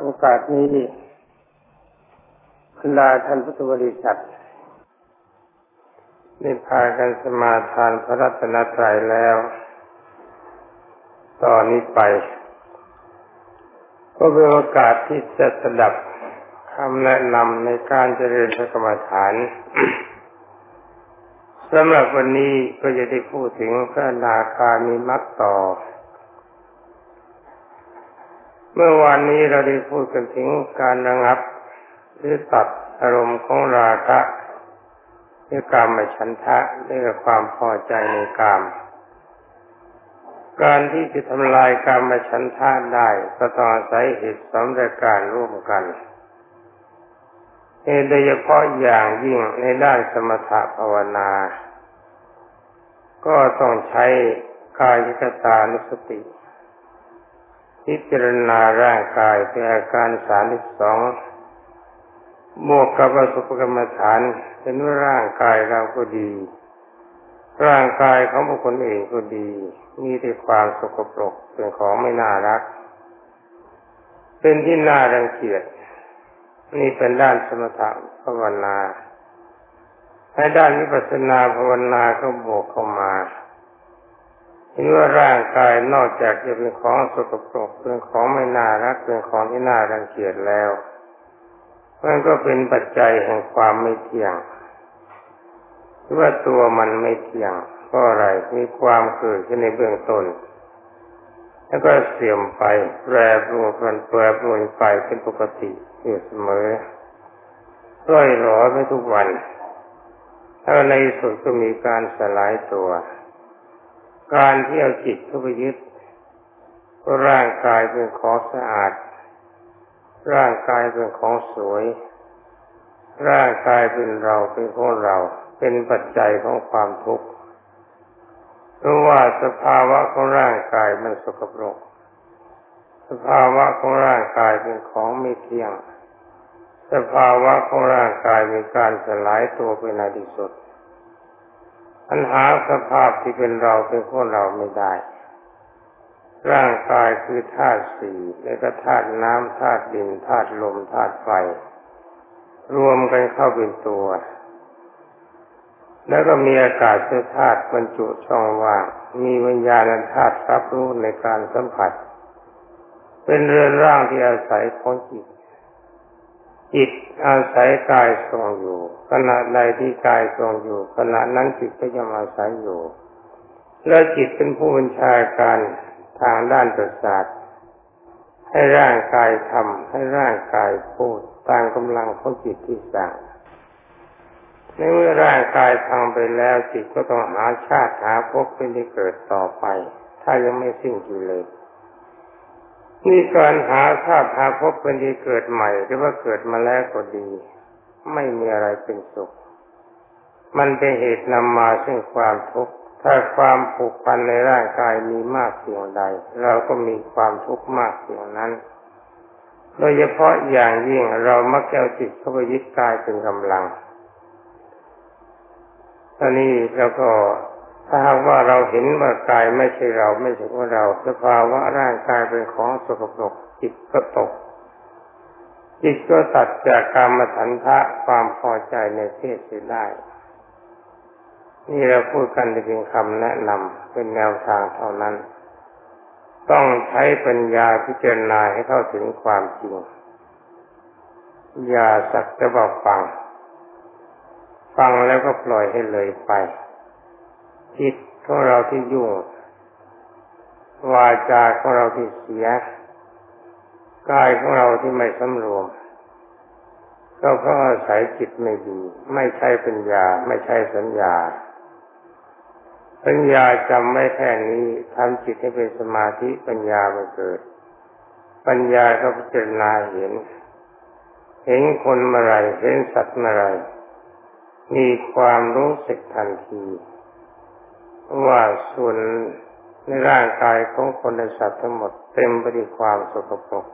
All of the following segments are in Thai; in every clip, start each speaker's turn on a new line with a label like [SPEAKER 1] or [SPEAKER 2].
[SPEAKER 1] โอกาสนี้บรรดาท่านพุทธบริษัทได้พากันสมาทานพระรัตนตรัยแล้ว ตอนนี้ไป ก็เป็นโอกาสที่จะสดับคำแนะนำในการเจริญพระกรรมฐานสำหรับวันนี้ก็จะได้พูดถึงพระนาคามีมักต่อ เมื่อวานนี้เราได้พูดกันถึงการระงับ หรือตัดอารมณ์ของราคะด้วยกามฉันทะด้วยความพอใจในกาม การที่จะทำลายกามฉันทะได้ก็ต้องอาศัยเหตุสองประการร่วมกันโดยเฉพาะอย่างยิ่งในด้านสมถะภาวนา ก็ต้องใช้กายกตานุสติ พิจารณาร่างกายเป็นอาการสามสิบสองบวกกับสุภกรรมฐานเป็นว่าร่างกายเราก็ดี ร่างกายของบุคคลเองก็ดี มีแต่ความสกปรกเป็นของไม่น่ารัก เป็นที่น่ารังเกียจนี่เป็นด้านสมถะภาวนาในด้านวิปัสสนาภาวนาก็บวกเข้ามา เห็นว่าร่างกายนอกจากจะเป็นของสกปรกเป็นของไม่น่ารักเป็นของที่น่ารังเกียจแล้วมันก็เป็นปัจจัยแห่งความไม่เที่ยงว่าตัวมันไม่เที่ยงเพราะอะไรมีความเกิดขึ้นในเบื้องต้นแล้วก็เสื่อมไปแปรปรวนแปรปรวนไปเป็นปกติอยู่เสมอร่อยหรอไปทุกวันถ้าในสุดก็มีการสลายตัว การที่เอาจิตเข้าไปยึดร่างกายเป็นของสะอาด ร่างกายเป็นของสวย ร่างกายเป็นเราเป็นของเรา เป็นปัจจัยของความทุกข์เพราะว่าสภาวะของร่างกายมันสกปรก สภาวะของร่างกายเป็นของไม่เที่ยง สภาวะของร่างกายมีการสลายตัวไปในที่สุด ปัญหาสภาพที่เป็นเราเป็นของเราไม่ได้ ร่างกายคือธาตุสี่แล้วก็ธาตุน้ำธาตุดินธาตุลมธาตุไฟ รวมกันเข้าเป็นตัว แล้วก็มีอากาศธาตุบรรจุช่องว่าง มีวิญญาณธาตุรับรู้ในการสัมผัส เป็นเรือนร่างที่อาศัยของจิต จิตอาศัยกายทรงอยู่ขณะใดที่กายทรงอยู่ขณะนั้นจิตก็ยังอาศัยอยู่ แล้วจิตเป็นผู้บัญชาการทางด้านประสาทให้ร่างกายทำให้ร่างกายพูดตามกำลังของจิตที่สั่งในเมื่อร่างกายพังไปแล้วจิตก็ต้องหาชาติหาภพเป็นที่เกิดต่อไป ถ้ายังไม่สิ้นกิเลส นี่การหาชาติหาภพเป็นที่เกิดใหม่หรือว่าเกิดมาแล้วก็ดี ไม่มีอะไรเป็นสุข มันเป็นเหตุนำมาซึ่งความทุกข์ถ้าความผูกพันในร่างกายมีมากเพียงใด เราก็มีความทุกข์มากเพียงนั้น โดยเฉพาะอย่างยิ่งเรามักจะเอาจิตเข้าไปยึดกายเป็นกำลังตอนนี้เราก็ ถ้าหากว่าเราเห็นว่ากายไม่ใช่เราไม่ใช่ว่าเรา สภาวะร่างกายเป็นของสกปรกจิตก็ตก จิตก็ตัดจากกรรมฐานทะความพอใจในเพศเสียได้ นี่เราพูดกันเป็นคำแนะนำเป็นแนวทางเท่านั้น ต้องใช้ปัญญาพิจารณาให้เข้าถึงความจริงอย่าสักแต่บอกฟัง ฟังแล้วก็ปล่อยให้เลยไป จิตของเราที่ยุ่งวาจาของเราที่เสียกายของเราที่ไม่สำรวมก็เพราะอาศัยจิตไม่ดี ไม่ใช่ปัญญา ไม่ใช่สัญญา ปัญญาจำไม่แค่นี้ทำจิตให้เป็นสมาธิปัญญามันเกิด ปัญญาก็พิจารณาเห็น เห็นคนเมื่อไรเห็นสัตว์เมื่อไรมีความรู้สึกทันที ว่าส่วนในร่างกายของคนในสัตว์ทั้งหมดเต็มไปด้วยความสกปรก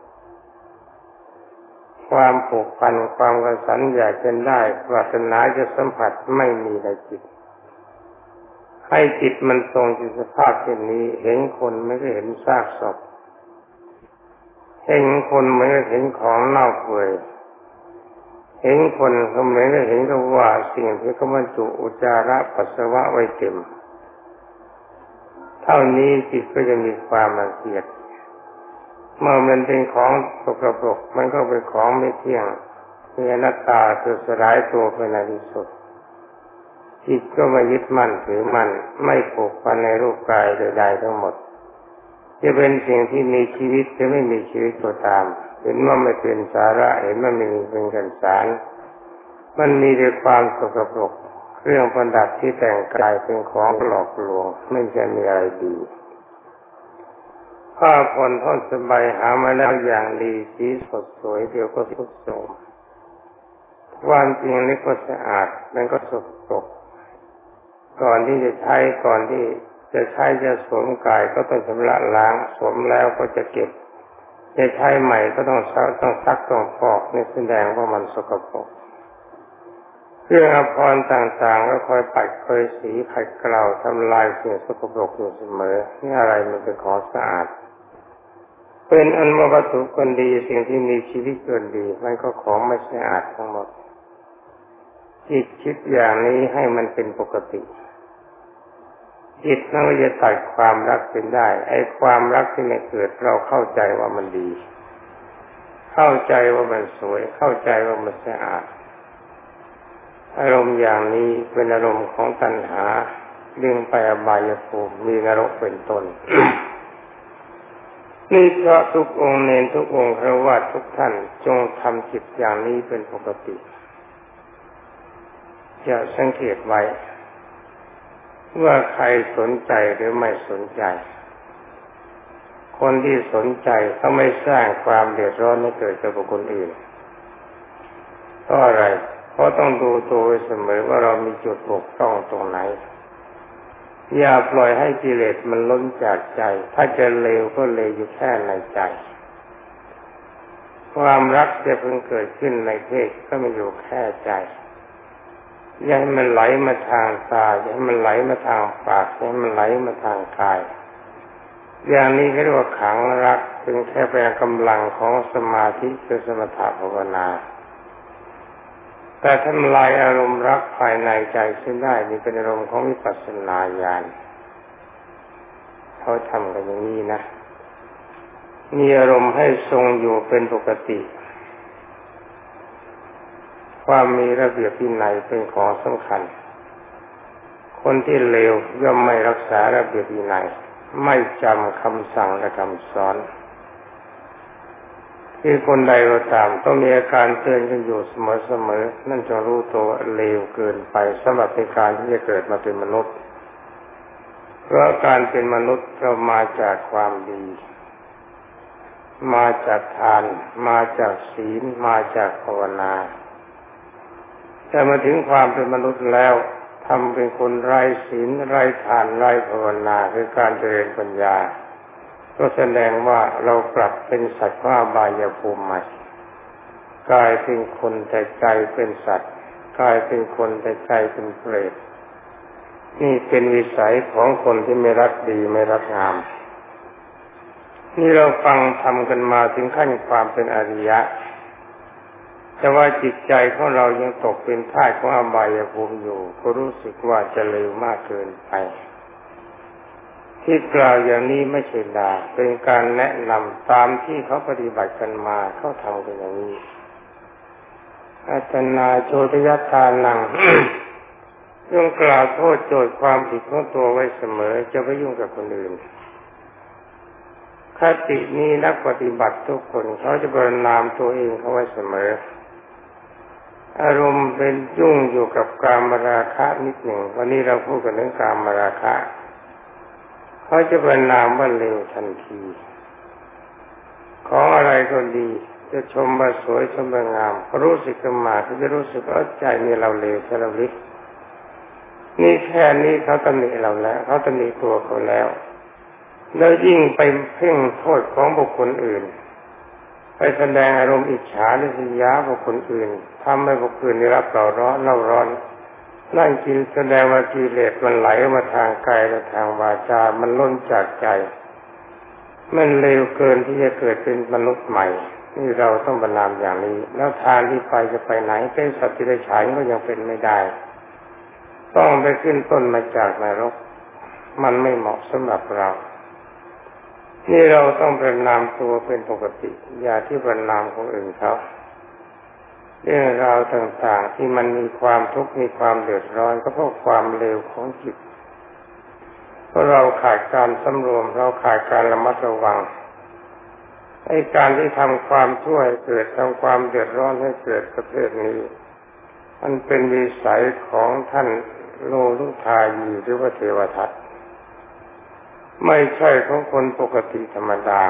[SPEAKER 1] ความผูกพันความกระสันอยากจะได้ปรารถนาจะสัมผัสไม่มีในจิต ให้จิตมันทรงอยู่สภาพเช่นนี้ เห็นคนไม่ได้เห็นซากศพเห็นคนเหมือนเห็นของเน่าเปื่อยเห็นคนก็เหมือนเห็นกับว่าสิ่งที่เขาบรรจุอุจาระปัสสาวะไว้เต็ม เท่านี้จิตก็จะมีความรังเกียจเมื่อมันเป็นของสกปรกมันก็เป็นของไม่เที่ยงมีอนัตตาคือสลายตัวไปในที่สุดจิตก็ไม่ยึดมั่นถือมั่นไม่ผูกพันในรูปกายใดๆทั้งหมด จะเป็นสิ่งที่มีชีวิตจะไม่มีชีวิตก็ตาม เห็นว่าไม่เป็นสาระเห็นว่าไม่มีเป็นกันสาร มันมีแต่ความสกปรก เรื่องประดับที่แต่งกายเป็นของหลอกลวง ไม่ใช่มีอะไรดีผ้าผ่อนท่อนสบายหามาแล้วอย่างดีสีสดสวยเดี๋ยวก็สุดโทมความจริงนี่ก็สะอาดมันก็สกปรกก่อนที่จะใช้ก่อนที่จะใช้จะสวมกายก็ต้องชำระล้างสวมแล้วก็จะเก็บ จะใช้ใหม่ก็ต้องซักต้องซักต้องฟอกนี่แสดงว่ามันสกปรก เครื่องอภรรต่างๆ ก็คอยปัดคอยสีขัดเกลาทำลายสิ่งสกปรกอยู่เสมอนี่อะไรมันเป็นของสะอาด เป็นอันวัตถุคนดีสิ่งที่มีชีวิตเกินดีมันก็ของไม่สะอาดทั้งหมดจิตคิดอย่างนี้ให้มันเป็นปกติ จิตนั้นจะตัดความรักเป็นได้ ไอ้ความรักที่ไม่เกิดเราเข้าใจว่ามันดี เข้าใจว่ามันสวย เข้าใจว่ามันสะอาด อารมณ์อย่างนี้เป็นอารมณ์ของตัณหาเรื่องไปอบายภูมิมีนรกเป็นต้นนี่พระทุกองค์เนนทุกองค์พระว่าทุกท่านจงทำจิตอย่างนี้เป็นปกติจะสังเกตไว้ ว่าใครสนใจหรือไม่สนใจ คนที่สนใจเขาไม่สร้างความเดือดร้อนให้เกิดกับบุคคลอื่นเพราะอะไร เพราะต้องดูตัวเสมอว่าเรามีจุดบกพร่องตรงไหน อย่าปล่อยให้กิเลสมันล้นจากใจ ถ้าจะเลวก็เลวอยู่แค่ในใจ ความรักจะเพิ่งเกิดขึ้นในเพศก็ไม่อยู่แค่ใจอย่าให้มันไหลมาทางตาอย่าให้มันไหลมาทางปากอย่าให้มันไหลมาทางกาย อย่างนี้เรียกว่าขังรักเป็นแค่เป็นกำลังของสมาธิคือสมถะภาวนา แต่ทำลายอารมณ์รักภายในใจเส้นได้นี่เป็นอารมณ์ของวิปัสสนาญาณเขาทำกันอย่างนี้นะ มีอารมณ์ให้ทรงอยู่เป็นปกติ ความมีระเบียบวินัยเป็นของสำคัญ คนที่เลวย่อมไม่รักษาระเบียบวินัย ไม่จำคำสั่งและคำสอน ที่คนใดก็ตามต้องมีอาการเตือนกันอยู่เสมอๆนั่นจะรู้ตัวเลวเกินไปสำหรับในการที่จะเกิดมาเป็นมนุษย์ เพราะการเป็นมนุษย์เรามาจากความดี มาจากทาน มาจากศีล มาจากภาวนา แต่มาถึงความเป็นมนุษย์แล้วทำเป็นคนไร้ศีลไร้ทานไร้ภาวนาคือการเจริญปัญญา ก็แสดงว่าเรากลับเป็นสัตว์ว่าบายภูมิใหม่กลายเป็นคนแต่ใจเป็นสัตว์กลายเป็นคนแต่ใจเป็นเปรตนี่เป็นวิสัยของคนที่ไม่รักดีไม่รักงาม นี่เราฟังทำกันมาถึงขั้นความเป็นอริยะ แต่ว่าจิตใจของเรายังตกเป็นท่าของอบายภูมิอยู่ ก็รู้สึกว่าจะเร็วมากเกินไป ที่กล่าวอย่างนี้ไม่ใช่ดาเป็นการแนะนำตามที่เขาปฏิบัติกันมาเขาทำกันอย่างนี้อาจนาโชตยัตทานังย่งกล่าวโทษโจทย์ความผิดของตัวไว้เสมอ จะไม่ยุ่งกับคนอื่นคตินี้นักปฏิบัติทุกคนเขาจะบรนามตัวเองเขาไว้เสมอ อารมณ์เป็นยุ่งอยู่กับการมราคะนิดหนึ่งวันนี้เราพูดกันเรื่องการมราคะ เขาจะเป็นนามว่าเร็วทันที ของอะไรก็ดี จะชมว่าสวยชมว่างามรู้สึกขึ้นมาเขาจะรู้สึกว่าใจนี่เราเร็วใช่เราลินี่แค่นี้เขาตำหนิเราแล้วเขาตำหนิตัวเขาแล้วแล้วยิ่งไปเพ่งโทษของบุคคลอื่น ไปแสดงอารมณ์อิจฉาหรือสิยาบุคคลอื่นทำให้บุคคลได้รับเราร้อนเราร้อนนั่ นกินแสดงว่ากิเลสมันไหลมาทางกายและทางวาจา มันล้นจากใจ มันเร็วเกินที่จะเกิดเป็นมนุษย์ใหม่ นี่เราต้องบรรนามอย่างนี้ แล้วทางที่ไปจะไปไหนเป็นสัตว์ที่ได้ฉายก็ยังเป็นไม่ได้ ต้องไปขึ้นต้นมาจากนรก มันไม่เหมาะสำหรับเรา นี่เราต้องประนามตัวเป็นปกติ อย่าที่ประนามของอื่นเขา เรื่องราวต่างๆที่มันมีความทุกข์มีความเดือดร้อนก็เพราะความเร็วของจิตเพราะเราขาดการสำรวมเราขาดการระมัดระวังไอ้การที่ทำความช่วยเกิดทำความเดือดร้อนให้เกิดประเภทนี้ มันเป็นวิสัยของท่านโลลุทายีหรือว่าเทวทัตไม่ใช่ของคนปกติธรรมดา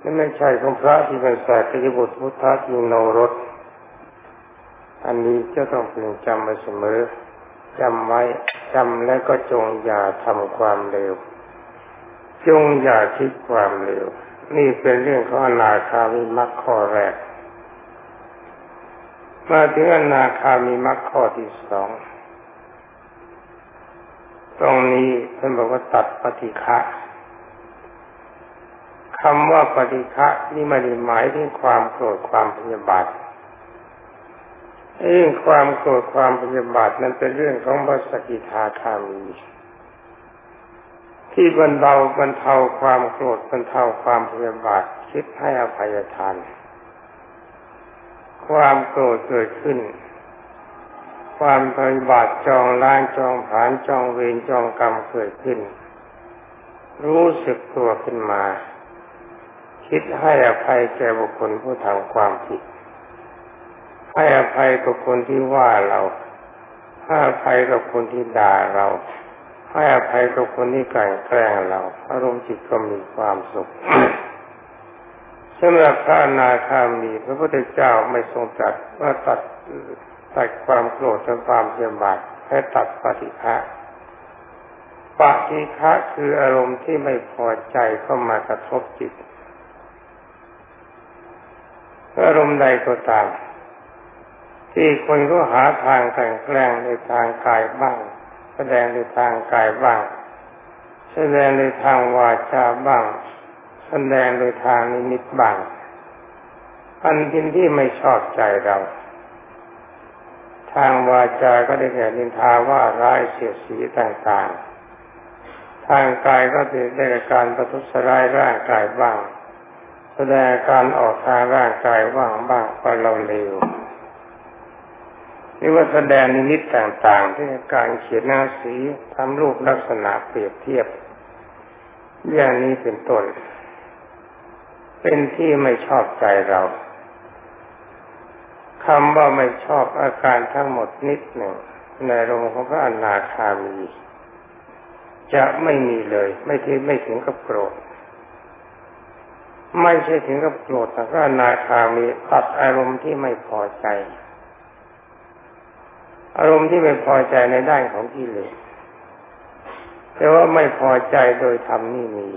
[SPEAKER 1] และไม่ใช่ของพระที่เป็นสายกิบุตรพุทธจิโนรส อันนี้จะต้องพึงจำไว้เสมอจำไว้จำแล้วก็จงอย่าทำความเร็ว จงอย่าคิดความเร็ว นี่เป็นเรื่องของอนาคามีมรรคข้อแรก มาถึงอนาคามีมรรคข้อที่สองตรงนี้ท่านบอกว่าตัดปฏิฆะคำว่าปฏิฆะนี่ไม่ได้หมายถึงความโกรธความพยาบาท เรื่องความโกรธความพยาบาทนั้นเป็นเรื่องของพระสกิทาคามีที่บรรเทาบรรเทาความโกรธบรรเทาความพยาบาทคิดให้อภัยทาน ความโกรธเกิดขึ้น ความพยาบาทจองล้างจองผานจองเวรจองกรรมเกิดขึ้น รู้สึกตัวขึ้นมา คิดให้อภัยแก่บุคคลผู้ทำความผิด ให้อภัยกับคนที่ว่าเราให้อภัยกับคนที่ด่าเรา ให้อภัยกับคนที่กลั่นแกล้งเราอารมณ์จิตก็มีความสุขสำหรับพระนาคามีพระพุทธเจ้าไม่ทรงจัดว่าตัดตัดความโกรธและความเพียบาทให้ตัดปฏิฆะปฏิฆะคืออารมณ์ที่ไม่พอใจเข้ามากระทบจิต อารมณ์ใดก็ตาม ที่คนก็หาทางแต่งแกล้งในทางกายบ้าง แสดงในทางกายบ้าง แสดงในทางวาจาบ้าง แสดงในทางนิมิตบ้างอันเป็นที่ไม่ชอบใจเรา ทางวาจาก็ได้แก่นินทาว่าร้ายเสียสีต่างๆ ทางกายก็ได้แก่การประทุษร้ายร่างกายบ้าง แสดงการออกทางร่างกายบ้างบ้างว่าเราเลว หรือว่าแสดงนิมิตต่างๆที่การเขียนหน้าสีทำรูปลักษณะเปรียบเทียบ อย่างนี้เป็นต้นเป็นที่ไม่ชอบใจเราคำว่าไม่ชอบอาการทั้งหมดนิดหนึ่ง ในโรงของพระอนาคามี จะไม่มีเลย ไม่ถึงไม่ถึงกับโกรธไม่ใช่ถึงกับโกรธแต่พระอนาคามีตัดอารมณ์ที่ไม่พอใจ อารมณ์ที่ไม่พอใจในด้านของกิเลสแต่ว่าไม่พอใจโดยธรรมนี่มี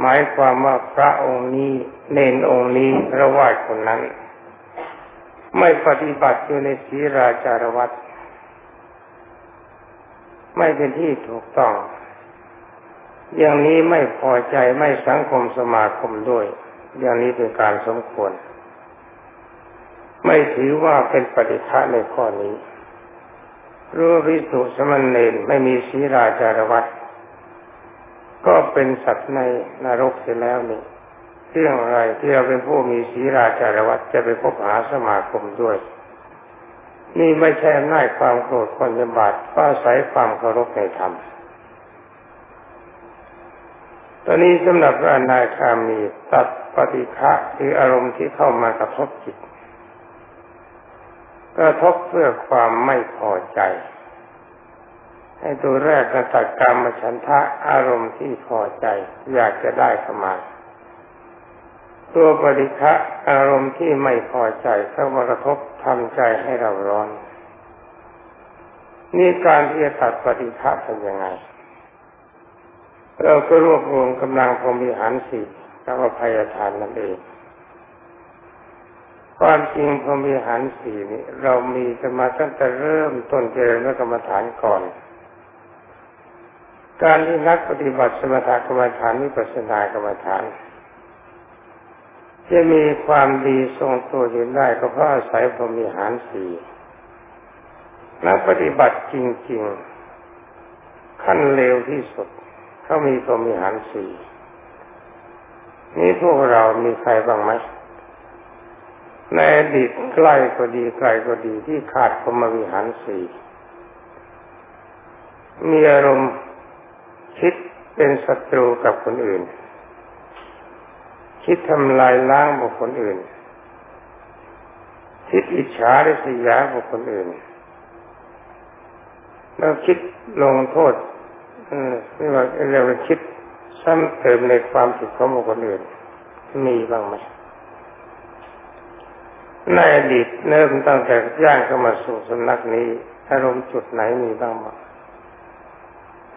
[SPEAKER 1] หมายความว่าพระองค์นี้เนนองค์นี้ระวาดคนนั้น ไม่ปฏิบัติอยู่ในศีราจารวัตไม่เป็นที่ถูกต้อง อย่างนี้ไม่พอใจไม่สังคมสมาคมด้วย อย่างนี้เป็นการสมควร ไม่ถือว่าเป็นปฏิฆะในข้อนี้รู้วิสุสมณเณรไม่มีศีราจารวัตก็เป็นสัตว์ในนรกเสียแล้วนี่เรื่องอะไรที่เราเป็นผู้มีศีราจารวัตจะไปพบหาสมาคมด้วย นี่ไม่ใช่อำนาจความโกรธคนยบาทก็อาศัยความเคารพในธรรมตอนนี้สำหรับพระอนาคามีตัดปฏิฆะคืออารมณ์ที่เข้ามากระทบจิต กระทบเพื่อความไม่พอใจ ให้ตัวแรกกระตัดกรรมฉันทะอารมณ์ที่พอใจ อยากจะได้เข้ามา ตัวปริฆะอารมณ์ที่ไม่พอใจเข้ามากระทบทำใจให้เราร้อน นี่การที่จะตัดปฏิฆะเป็นยังไง เราก็รวบรวมกำลังพรมิหารสี่กับอภัยทานนั่นเอง ความจริงพรมีหันสี่นี่เรามีกันมาตั้งแต่เริ่มต้นเจริญกรรมฐานก่อน การที่นักปฏิบัติสมถกรรมฐานวิปัสสนากรรมฐานจะมีความดีทรงตัวอยู่ได้ก็เพราะอาศัยพรมีหารสี่นักปฏิบัติจริง ๆ ขั้นเร็วที่สุดเขามีพรมีหารสี่นี่พวกเรามีใครบ้างไหม ในอดีตใกล้ก็ดีไกลก็ดีที่ขาดพรมวิหารสี่มีอารมณ์คิดเป็นศัตรูกับคนอื่น คิดทำลายล้างบุคคลอื่น คิดอิจฉาริษยาบุคคลอื่น แล้วคิดลงโทษนี่ว่าเรียกว่าคิดซ้ำเติมในความผิดของบุคคลอื่น มีบ้างไหม ในอดีตเริ่มตั้งแต่ย่างเข้ามาสู่สำนักนี้ อารมณ์จุดไหนมีบ้างไหม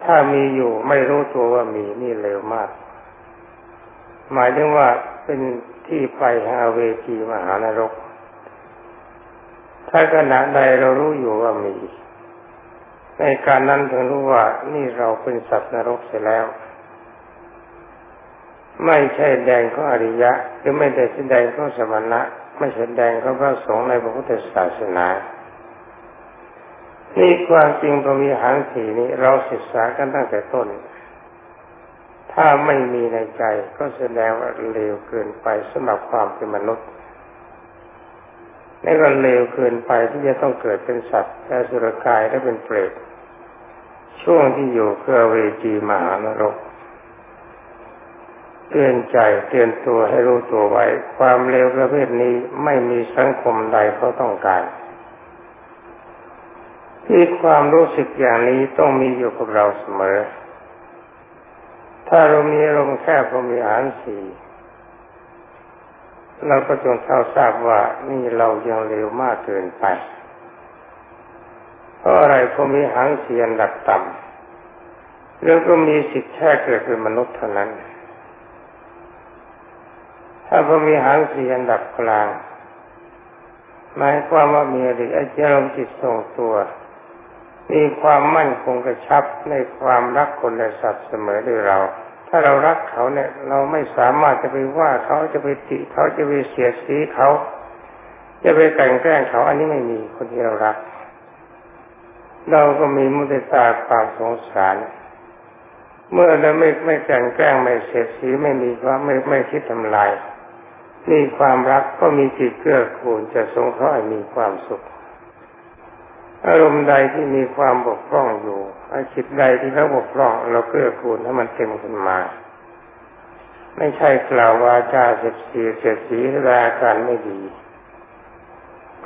[SPEAKER 1] ถ้ามีอยู่ไม่รู้ตัวว่ามีนี่เร็วมาก หมายถึงว่าเป็นที่ไปแห่งเวทีมหานรก ถ้าขณะใดเรารู้อยู่ว่ามี ในการนั้นถึงรู้ว่านี่เราเป็นสัตว์นรกเสียแล้ว ไม่ใช่แดงของอริยะหรือไม่ได้แสดงของสมณะ ไม่ใช่แดงของพระสงฆ์ในพระพุทธศาสนา นี่ความจริงพระมีหางสีนี้เราศึกษากันตั้งแต่ต้น ถ้าไม่มีในใจก็แสดงว่าเลวเกินไปสำหรับความเป็นมนุษย์นี่ก็เลวเกินไปที่จะต้องเกิดเป็นสัตว์และสุรกายและเป็นเปรตช่วงที่อยู่เพื่อเวจีมหานรก เตือนใจเตือนตัวให้รู้ตัวไว้ ความเลวประเภทนี้ไม่มีสังคมใดเขาต้องการ ที่ความรู้สึกอย่างนี้ต้องมีอยู่กับเราเสมอ ถ้าเรามีอารมณ์แค่พรมีอาหารสี่เราก็จงเท่าทราบว่านี่เรายังเร็วมากเกินไป เพราะอะไรพรมีหางเสียนดับต่ำเรื่องก็มีสิทธิ์แค่เกิดเป็นมนุษย์เท่านั้น ถ้าพรมีหางสียนดับกลางหมายความว่ามีอริยอารมณ์จิตทรงตัว มีความมั่นคงกระชับในความรักคนและสัตว์เสมอด้วยเรา ถ้าเรารักเขาเนี่ย เราไม่สามารถจะไปว่าเขาจะไปติเขาจะไปเสียสีเขา จะไปแต่งแกล้งเขาอันนี้ไม่มีคนที่เรารัก เราก็มีมุติตาความสงสารเมื่อเราไม่ไม่แต่งแกล้งไม่เสียสีไม่มีว่าไม่ไม่คิดทำลาย มีความรักก็มีจิตเกื้อกูลจะสงเคราะห์มีความสุข อารมณ์ใดที่มีความบกพร่องอยู่อาจิตใดที่เขาบกพร่อง เราเกื้อกูลให้มันเต็มขึ้นมา ไม่ใช่กล่าววาจาเสียดสีเสียดสีแสดงอาการไม่ดี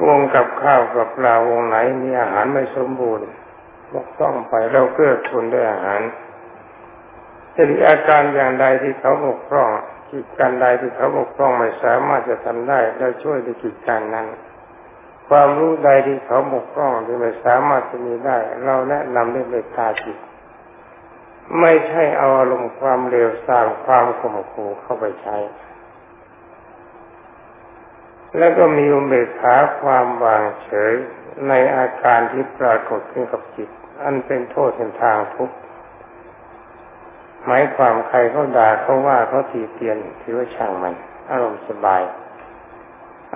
[SPEAKER 1] วงกับข้าวกับปลาวงไหนมีอาหารไม่สมบูรณ์บกพร่องไปเราเกื้อกูลด้วยอาหารจะมีอาการอย่างใดที่เขาบกพร่อง กิจการใดที่เขาบกพร่องไม่สามารถจะทำได้เราช่วยในกิจการนั้น ความรู้ใดที่เขาบกพร่องที่ไม่สามารถจะมีได้ เราแนะนำด้วยเมตตาจิต ไม่ใช่เอาอารมณ์ความเร็วสร้างความข่มขู่เข้าไปใช้ แล้วก็มีอุเบกขาความวางเฉยในอาการที่ปรากฏขึ้นกับจิต อันเป็นโทษเป็นทางทุกข์ หมายความใครเขาด่าเขาว่าเขาตีเตียนถือว่าช่างมัน อารมณ์สบาย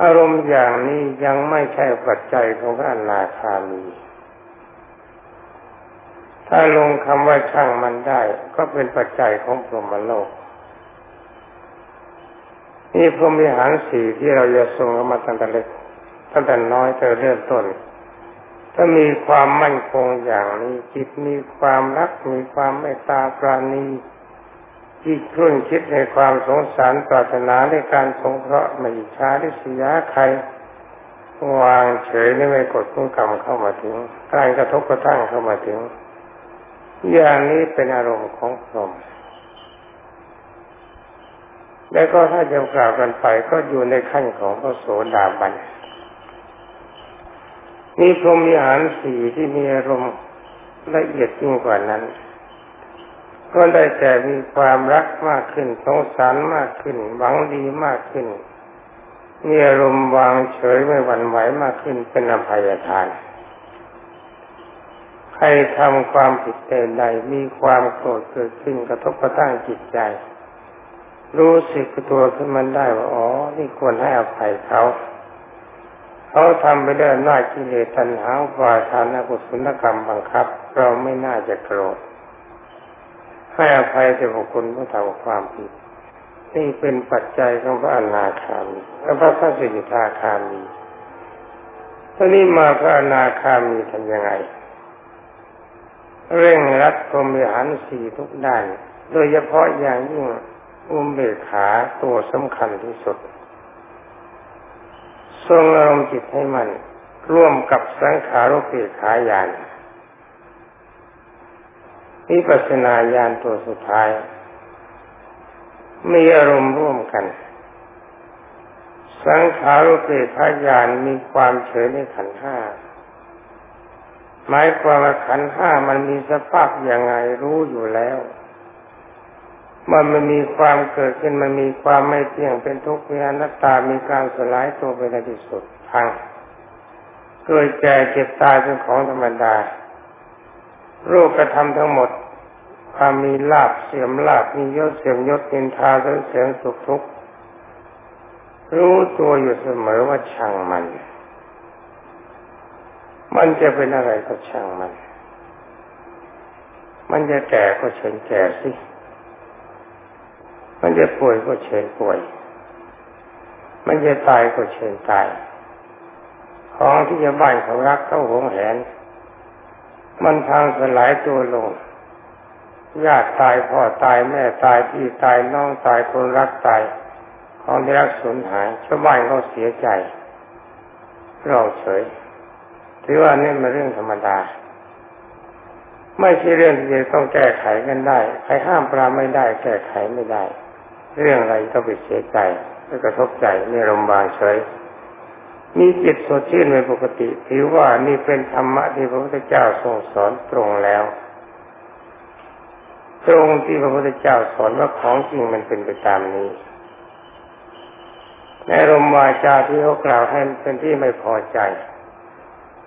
[SPEAKER 1] อารมณ์อย่างนี้ยังไม่ใช่ปัจจัยของพระอนาคามี ถ้าลงคำว่าช่างมันได้ ก็เป็นปัจจัยของพรหมโลกนี่พรหมิหารสี่ที่เราจะทรงมาตั้งแต่เล็กตั้งแต่น้อยแต่เริ่มต้น ถ้ามีความมั่นคงอย่างนี้จิตมีความรักมีความเมตตาปราณีที่ครุ่นคิดในความสงสารปรารถนาในการสงเคราะห์ไม่ช้าหรือเสียใคร วางเฉยไม่กดพุ่งกรรมเข้ามาถึงการกระทบกระทั่งเข้ามาถึง อย่างนี้เป็นอารมณ์ของพรหมแล้วก็ถ้าจะกล่าวกันไปก็อยู่ในขั้นของพระโสดาบัน มีพรหมีหารสี่ที่มีอารมณ์ละเอียดยิ่งกว่านั้น ก็ได้แต่มีความรักมากขึ้นสงสารมากขึ้นหวังดีมากขึ้น มีอารมณ์วางเฉยไม่หวั่นไหวมากขึ้นเป็นอภัยทาน ใครทำความผิดใดมีความโกรธเกิดขึ้นกระทบกระทั่งจิตใจ รู้สึกตัวขึ้นมันได้ว่าอ๋อนี่ควรให้อภัยเขา เขาทำไปด้วยอำนากิเลสตัณหาวาทานกุศลกรรมบังคับ เราไม่น่าจะโกรธให้อภัยแต่บุคคลผู้ทำความผิดนี่เป็นปัจจัยของพระอนาคามีและพระพระสิทธาคามีตอนนี้มาพระอนาคามีทำยังไง เร่งรัดพรมิหารสี่ทุกด้าน โดยเฉพาะอย่างยิ่งอุมเบกขาตัวสำคัญที่สุด ทรงอารมณ์จิตให้มัน ร่วมกับสังขารุปีขายานนิปัสนาญาณตัวสุดท้าย มีอารมณ์ร่วมกัน สังขารุปีขายานมีความเฉยในขันห้าหมายความว่าขันห้ามันมีสภาพอย่างไงรู้อยู่แล้ว มันมันมีความเกิดขึ้นมันมีความไม่เที่ยงเป็นทุกข์มีอนัตตามีการสลายตัวไปในที่สุดพังเกิดแก่เจ็บตายเป็นของธรรมดารูปกระทำทั้งหมด ความมีลาบเสื่อมลาบมียศเสื่อมยศนินทาเสียงสุขทุกข์รู้ตัวอยู่เสมอว่าช่างมัน มันจะเป็นอะไรก็ช่างมัน มันจะแก่ก็เชิญแก่สิ มันจะป่วยก็เชิญป่วย มันจะตายก็เชิญตาย ของที่จะบ้านเขารักเขาหวงแหน มันพังสลายตัวลงญาติตายพ่อตายแม่ตายพี่ตายน้องตายคนรักตายของที่รักสูญหายชาวบ้านเขาเสียใจเราเฉยถือว่านี่มันเรื่องธรรมดา ไม่ใช่เรื่องที่จะต้องแก้ไขกันได้ ใครห้ามปรามไม่ได้ แก้ไขไม่ได้ เรื่องอะไรก็ไปเสียใจไม่กระทบใจไม่รมบางเฉยมีจิตสดชื่นเป็นปกติถือว่านี่เป็นธรรมะที่พระพุทธเจ้าทรงสอนตรงแล้ว ตรงที่พระพุทธเจ้าสอนว่าของจริงมันเป็นไปตามนี้ในรมวาจาที่เขากล่าวให้เป็นที่ไม่พอใจ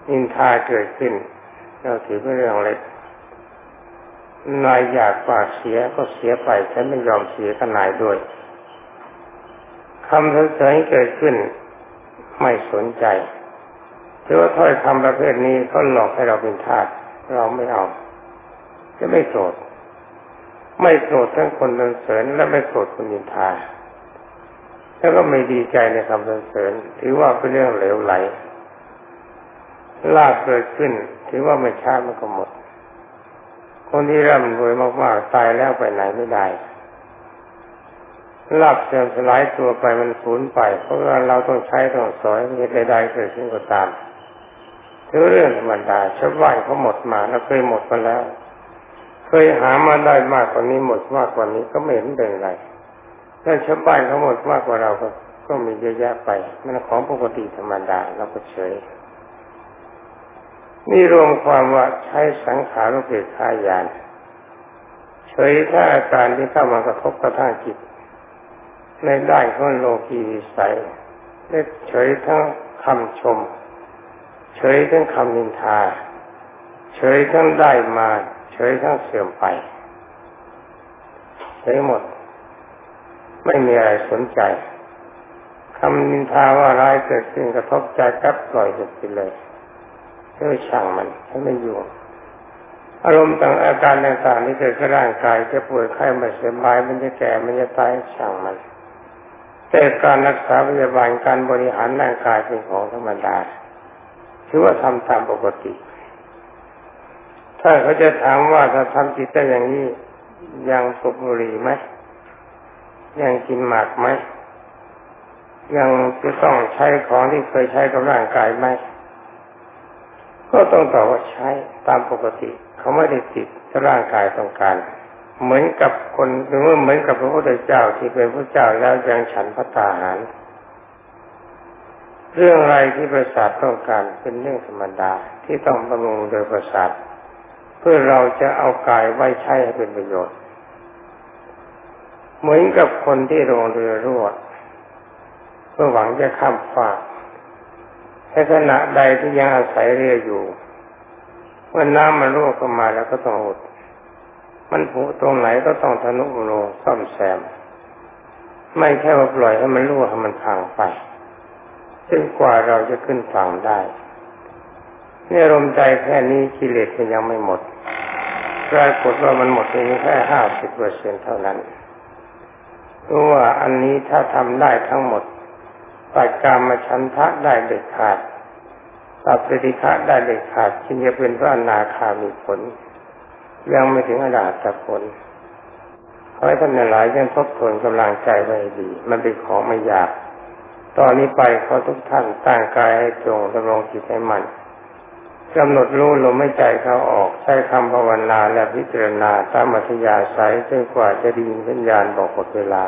[SPEAKER 1] อินทาเกิดขึ้นเราถือเป็นเรื่องเล็ก นายอยากฝากเสียก็เสียไปฉันไม่ยอมเสียกับนายด้วยคำสรรเสริญเกิดขึ้นไม่สนใจหรือว่าถ้อยคำประเภทนี้เขาหลอกให้เราเป็นทาสเราไม่เอา จะไม่โกรธไม่โกรธทั้งคนสรรเสริญและไม่โกรธคนนินทาแล้วก็ไม่ดีใจในคำสรรเสริญ ถือว่าเป็นเรื่องเหลวไหลลาบเกิดขึ้น ถือว่าไม่ช้ามันก็หมด คนที่ร่ำรวยมากๆตายแล้วไปไหนไม่ได้ลาบเสื่อมสลายตัวไปมันสูญไป เพราะว่าเราต้องใช้ต้องสอยเหตุใดๆเกิดขึ้นก็ตามถือเรื่องธรรมดาชาวบ้านเขาหมดมาเราเคยหมดมาแล้ว เคยหามาได้มากกว่านี้หมดมากกว่านี้ก็ไม่เห็นเป็นไรถ้าชาวบ้านเขาหมดมากกว่าเราก็ก็มีเยอะแยะไป มันของปกติธรรมดาเราก็เฉย นี่รวมความว่าใช้สังขารุเบกขายานเฉยถ้าอาการที่เข้ามากระทบกระทั่งจิต ในด้านของโลกีวิสัยได้เฉยทั้งคำชม เฉยทั้งคำนินทา เฉยทั้งได้มา เฉยทั้งเสื่อมไป เฉยหมด ไม่มีอะไรสนใจคำนินทาว่าร้ายเกิดขึ้นกระทบใจกับปล่อยไปเลย เออช่างมันฉันไม่อยู่ อารมณ์ต่างอาการต่างๆที่เกิดกับร่างกายจะป่วยไข้ไม่สบายมันจะแก่มันจะตายช่างมัน แต่การรักษาพยาบาลการบริหารร่างกายเป็นของธรรมดาถือว่าทำตามปกติ ถ้าเขาจะถามว่าถ้าทำจิตได้อย่างนี้ยังสุบุหรี่ไหมยังกินหมากไหมยังจะต้องใช้ของที่เคยใช้กับร่างกายไหม ก็ต้องตอบว่าใช้ตามปกติ เขาไม่ได้ติดร่างกายต้องการ เหมือนกับคนหรือว่าเหมือนกับพระพุทธเจ้าที่เป็นพระเจ้าแล้วยังฉันพระตาหาร เรื่องอะไรที่ประสาทต้องการเป็นเรื่องธรรมดาที่ต้องบำรุงโดยประสาทเพื่อเราจะเอากายไว้ใช้ให้เป็นประโยชน์ เหมือนกับคนที่ลงเรือรั่วเพื่อหวังจะข้ามฟาก ในขณะใดที่ยังอาศัยเรืออยู่เมื่อน้ำมันรั่วเข้ามาแล้วก็ต้องอดมันผุตรงไหนก็ต้องทนุบำรุงซ่อมแซม ไม่แค่ว่าปล่อยให้มันรั่วให้มันพังไปจนกว่าเราจะขึ้นฝั่งได้เนี่ยลมใจแค่นี้กิเลสมันยังไม่หมดปรากฏว่ามันหมดเพียงแค่ห้าสิบเปอร์เซ็นเท่านั้นรู้ว่าอันนี้ถ้าทำได้ทั้งหมด ตัดการมาชันทะได้เด็ดขาดตัดปฏิฆะได้เด็ดขาดจึงจะเป็นพระอนาคามีผล ยังไม่ถึงอนาตผลขอให้ท่านหลายยังทบทวนกำลังใจไว้ดี มันเป็นของไม่ยาก ตอนนี้ไปขอทุกท่านตั้งกายให้ตรงดำรงจิตให้มันกำหนดรู้ลมไม่ใจเข้าออก ใช้คำภาวนาและพิจารณาตามอัธยาศัยจนกว่าจะดีวิญญาณบอกหมดเวลา